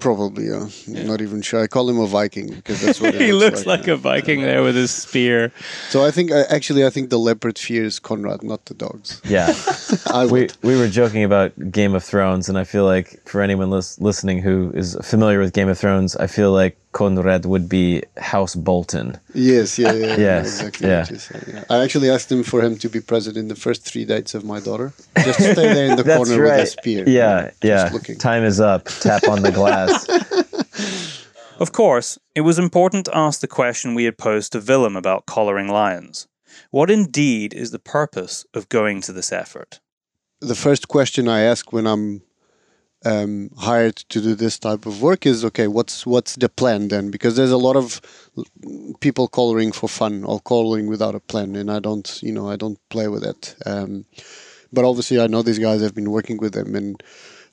Probably. Yeah. Not even sure. I call him a Viking because that's what he looks like, a Viking there with his spear. So I think uh, actually I think the leopard fears Conrad, not the dogs. Yeah. I we we were joking about Game of Thrones, and I feel like for anyone lis- listening who is familiar with Game of Thrones, I feel like Conrad would be House Bolton. Yes. Yeah. Yeah. yeah, Exactly. yeah. What yeah. I actually asked him for him to be present in the first three dates of my daughter. Just stay there in the That's corner with a right. spear. Yeah, yeah. Just looking. Time is up. Tap on the glass. Of course, it was important to ask the question we had posed to Willem about collaring lions. What indeed is the purpose of going to this effort? the first question I ask when I'm um, hired to do this type of work is okay what's what's the plan then because there's a lot of people collaring for fun or collaring without a plan and I don't you know I don't play with it um, but obviously I know these guys have been working with them and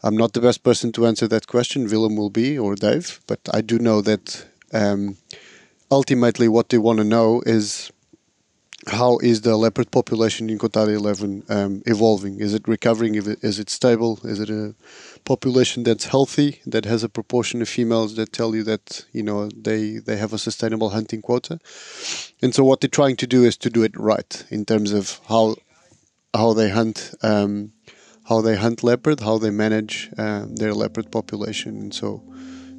I'm not the best person to answer that question Willem will be or Dave but I do know that um, ultimately what they want to know is how is the leopard population in Coutada 11 um, evolving? Is it recovering? Is it stable? Is it a population that's healthy, that has a proportion of females that tell you that you know they they have a sustainable hunting quota? And so what they're trying to do is to do it right in terms of how how they hunt. Um, how they hunt leopard, how they manage um, their leopard population, and so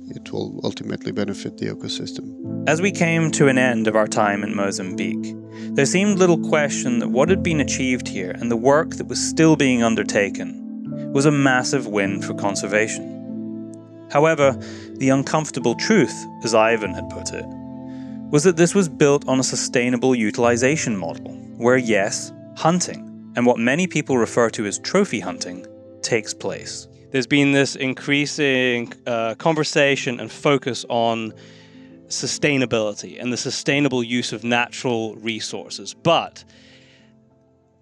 it will ultimately benefit the ecosystem. As we came to an end of our time in Mozambique, there seemed little question that what had been achieved here and the work that was still being undertaken was a massive win for conservation. However, the uncomfortable truth, as Ivan had put it, was that this was built on a sustainable utilization model, where yes, hunting, and what many people refer to as trophy hunting, takes place. There's been this increasing uh, conversation and focus on sustainability and the sustainable use of natural resources. But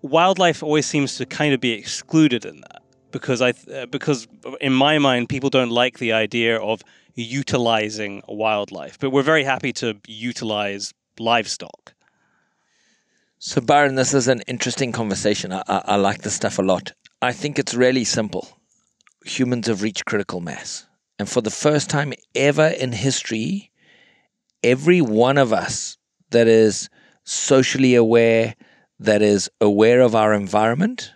wildlife always seems to kind of be excluded in that because I uh, because in my mind people don't like the idea of utilizing wildlife, but we're very happy to utilize livestock. So, Byron, this is an interesting conversation. I, I, I like this stuff a lot. I think it's really simple. Humans have reached critical mass. And for the first time ever in history, every one of us that is socially aware, that is aware of our environment,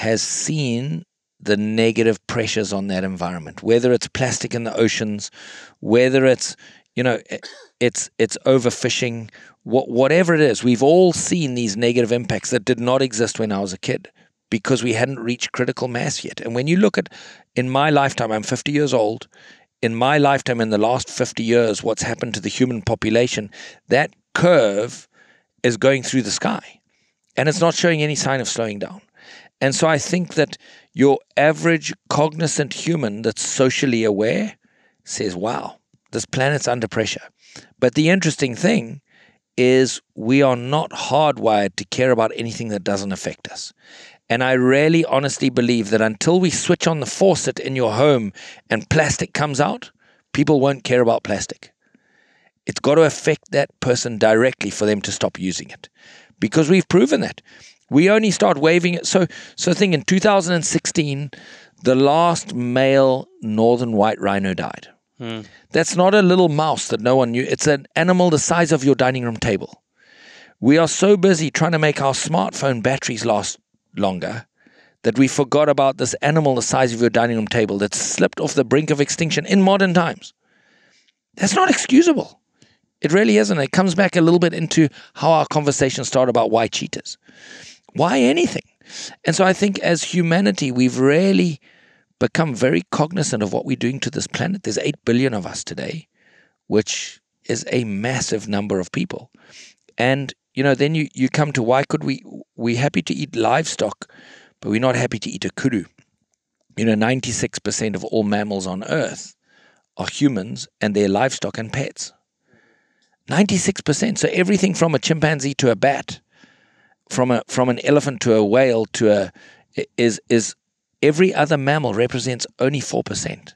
has seen the negative pressures on that environment, whether it's plastic in the oceans, whether it's, you know, it's it's overfishing, what, whatever it is, we've all seen these negative impacts that did not exist when I was a kid because we hadn't reached critical mass yet. And when you look at, in my lifetime, I'm 50 years old. In my lifetime, in the last 50 years, what's happened to the human population, that curve is going through the sky and it's not showing any sign of slowing down. And so I think that your average cognizant human that's socially aware says, wow, this planet's under pressure. But the interesting thing is we are not hardwired to care about anything that doesn't affect us. And I really honestly believe that until we switch on the faucet in your home and plastic comes out, people won't care about plastic. It's got to affect that person directly for them to stop using it because we've proven that. We only start waving it. So, so I think in 2016, the last male northern white rhino died. Hmm. That's not a little mouse that no one knew. It's an animal the size of your dining room table. We are so busy trying to make our smartphone batteries last longer that we forgot about this animal the size of your dining room table that slipped off the brink of extinction in modern times. That's not excusable. It really isn't. It comes back a little bit into how our conversations start about why cheetahs. Why anything? And so I think as humanity, we've really become very cognizant of what we're doing to this planet. There's 8 billion of us today, which is a massive number of people. And, you know, then you, you come to why could we, we're happy to eat livestock, but we're not happy to eat a kudu. You know, 96% of all mammals on Earth are humans and they're livestock and pets. 96%. So everything from a chimpanzee to a bat from a from an elephant to a whale to a is is every other mammal represents only four percent.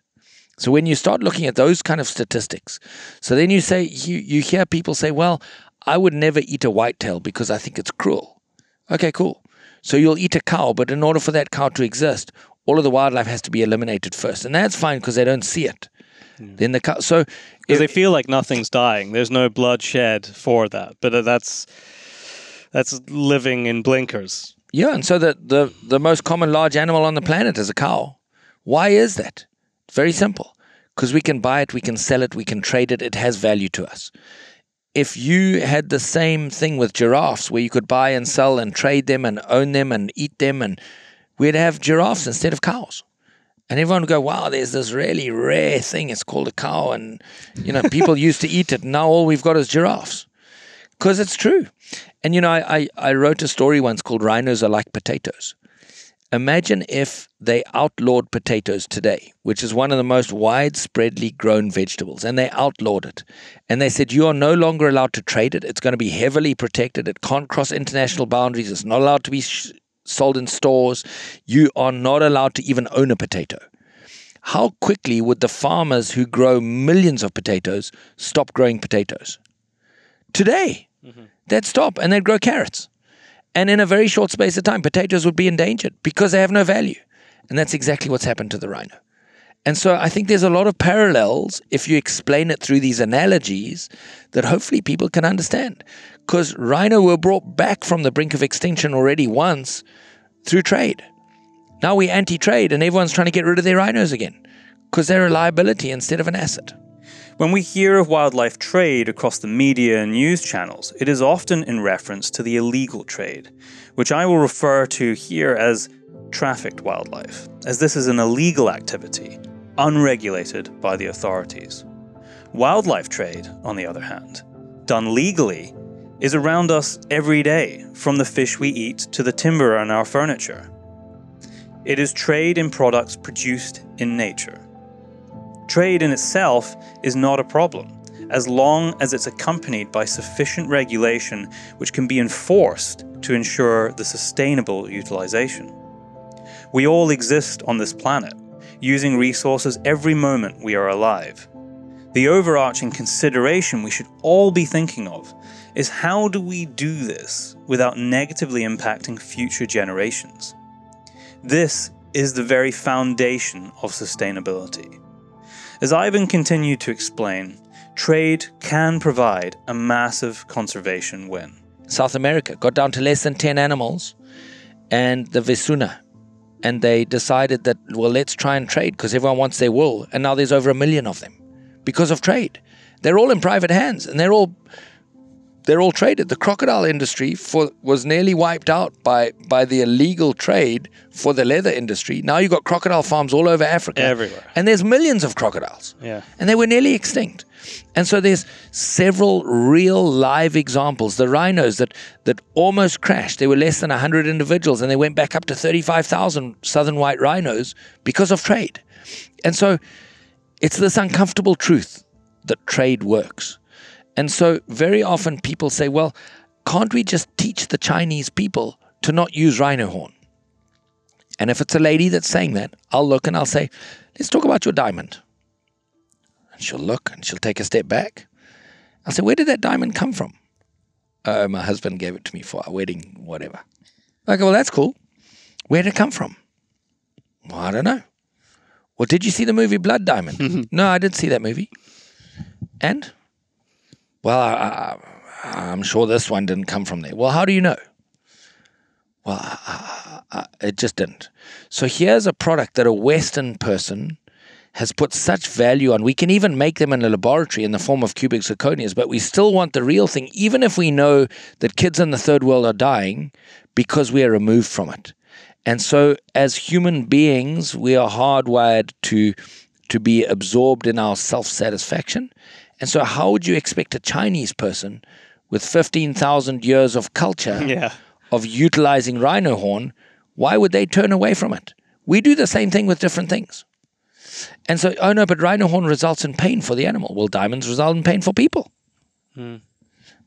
So when you start looking at those kind of statistics, so then you say you you hear people say, "Well, I would never eat a whitetail because I think it's cruel." Okay, cool. So you'll eat a cow, but in order for that cow to exist, all of the wildlife has to be eliminated first, and that's fine because they don't see it. Mm. Then the cow. So because they feel like nothing's dying, there's no bloodshed for that, but that's that's living in blinkers. Yeah, and so the, the, the most common large animal on the planet is a cow. Why is that? Very simple. Because we can buy it, we can sell it, we can trade it, it has value to us. If you had the same thing with giraffes, where you could buy and sell and trade them and own them and eat them, and we'd have giraffes instead of cows. And everyone would go, wow, there's this really rare thing. It's called a cow. And, you know, people used to eat it. Now all we've got is giraffes. Because it's true. And you know, I, I, wrote a story once called Rhinos Are Like Potatoes. Imagine if they outlawed potatoes today, which is one of the most widespreadly grown vegetables, and they outlawed it. And they said, You are no longer allowed to trade it. It's going to be heavily protected. It can't cross international boundaries. It's not allowed to be sh- sold in stores. You are not allowed to even own a potato. How quickly would the farmers who grow millions of potatoes stop growing potatoes? Today. Mm-hmm they'd stop and they'd grow carrots. And in a very short space of time, potatoes would be endangered because they have no value. And that's exactly what's happened to the rhino. And so I think there's a lot of parallels if you explain it through these analogies that hopefully people can understand. Because rhino were brought back from the brink of extinction already once through trade. Now we're anti trade and everyone's trying to get rid of their rhinos again because they're a liability instead of an asset. When we hear of wildlife trade across the media and news channels, it is often in reference to the illegal trade, which I will refer to here as trafficked wildlife, as this is an illegal activity, unregulated by the authorities. Wildlife trade, on the other hand, done legally, is around us every day, from the fish we eat to the timber on our furniture. It is trade in products produced in nature. Trade in itself is not a problem, as long as it's accompanied by sufficient regulation which can be enforced to ensure the sustainable utilization. We all exist on this planet, using resources every moment we are alive. The overarching consideration we should all be thinking of is how do we do this without negatively impacting future generations? This is the very foundation of sustainability. As Ivan continued to explain, trade can provide a massive conservation win. South America got down to less than 10 animals and the vicuña. And they decided that, well, let's try and trade because everyone wants their wool. And now there's over a million of them because of trade. They're all in private hands and they're all they're all traded. The crocodile industry for, was nearly wiped out by, by the illegal trade for the leather industry. Now you've got crocodile farms all over Africa. Everywhere. And there's millions of crocodiles. Yeah. And they were nearly extinct. And so there's several real live examples. The rhinos that, that almost crashed, there were less than 100 individuals, and they went back up to 35,000 southern white rhinos because of trade. And so it's this uncomfortable truth that trade works. And so very often people say, well, can't we just teach the Chinese people to not use rhino horn? And if it's a lady that's saying that, I'll look and I'll say, let's talk about your diamond. And she'll look and she'll take a step back. I'll say, where did that diamond come from? Oh, my husband gave it to me for our wedding, whatever. Okay, well, that's cool. Where did it come from? Well, I don't know. Well, did you see the movie Blood Diamond? no, I didn't see that movie. And? Well, I, I'm sure this one didn't come from there. Well, how do you know? Well, I, I, it just didn't. So here's a product that a Western person has put such value on. We can even make them in a laboratory in the form of cubic zirconias, but we still want the real thing, even if we know that kids in the third world are dying because we are removed from it. And so, as human beings, we are hardwired to to be absorbed in our self satisfaction. And so, how would you expect a Chinese person with 15,000 years of culture Yeah. of utilizing rhino horn, why would they turn away from it? We do the same thing with different things. And so, oh no, but rhino horn results in pain for the animal. Well, diamonds result in pain for people. Hmm.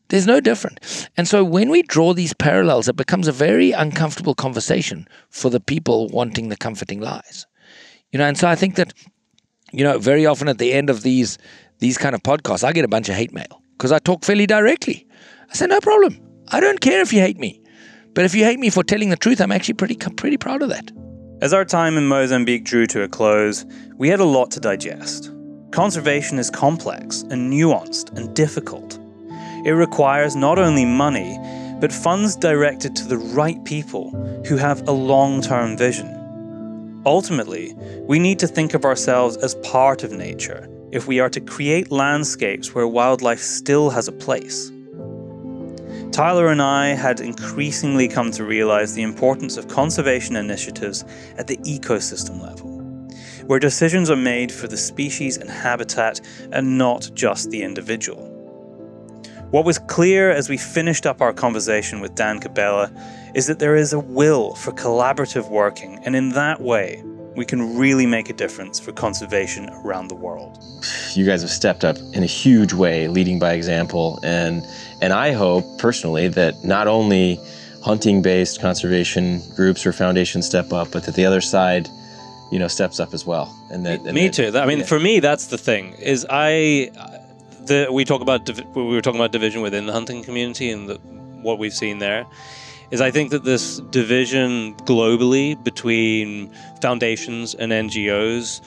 There's no different. And so when we draw these parallels, it becomes a very uncomfortable conversation for the people wanting the comforting lies. You know, and so I think that, you know, very often at the end of these these kind of podcasts, I get a bunch of hate mail because I talk fairly directly. I say, no problem. I don't care if you hate me. But if you hate me for telling the truth, I'm actually pretty pretty proud of that. As our time in Mozambique drew to a close, we had a lot to digest. Conservation is complex and nuanced and difficult. It requires not only money, but funds directed to the right people who have a long term vision. Ultimately, we need to think of ourselves as part of nature if we are to create landscapes where wildlife still has a place. Tyler and I had increasingly come to realize the importance of conservation initiatives at the ecosystem level, where decisions are made for the species and habitat and not just the individual. What was clear as we finished up our conversation with Dan Cabela is that there is a will for collaborative working, and in that way, we can really make a difference for conservation around the world. you guys have stepped up in a huge way, leading by example, and and I hope personally that not only hunting-based conservation groups or foundations step up, but that the other side, you know, steps up as well. And that and me that- too. I mean, yeah. for me, that's the thing. Is I, the we talk about we were talking about division within the hunting community and the, what we've seen there. Is I think that this division globally between foundations and NGOs,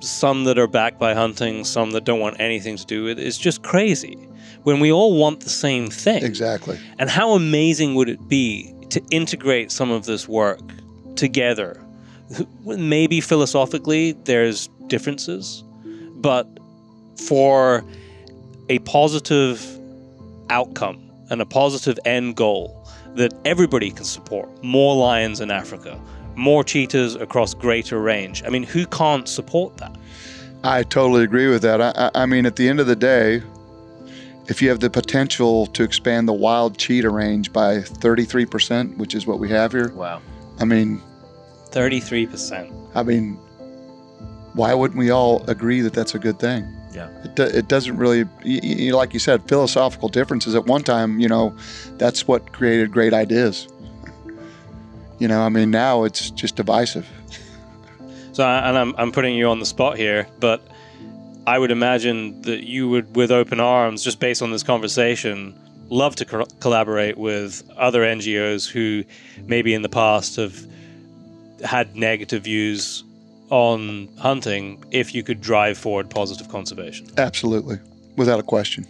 some that are backed by hunting, some that don't want anything to do with it, is just crazy. When we all want the same thing. Exactly. And how amazing would it be to integrate some of this work together? Maybe philosophically there's differences, but for a positive outcome and a positive end goal that everybody can support more lions in Africa, more cheetahs across greater range. I mean, who can't support that? I totally agree with that. I, I I mean, at the end of the day, if you have the potential to expand the wild cheetah range by 33%, which is what we have here, wow. I mean, 33%. I mean, why wouldn't we all agree that that's a good thing? Yeah. It, it doesn't really, like you said, philosophical differences. At one time, you know, that's what created great ideas. You know, I mean, now it's just divisive. So, and I'm, I'm putting you on the spot here, but I would imagine that you would, with open arms, just based on this conversation, love to co- collaborate with other NGOs who maybe in the past have had negative views on hunting if you could drive forward positive conservation. Absolutely, without a question.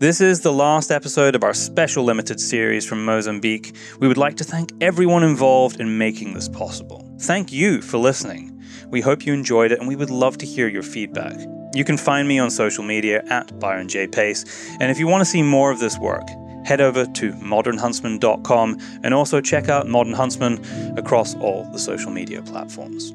This is the last episode of our special limited series from Mozambique. We would like to thank everyone involved in making this possible. Thank you for listening. We hope you enjoyed it and we would love to hear your feedback. You can find me on social media at Byron J. Pace, and if you want to see more of this work, head over to modernhuntsman.com and also check out Modern Huntsman across all the social media platforms.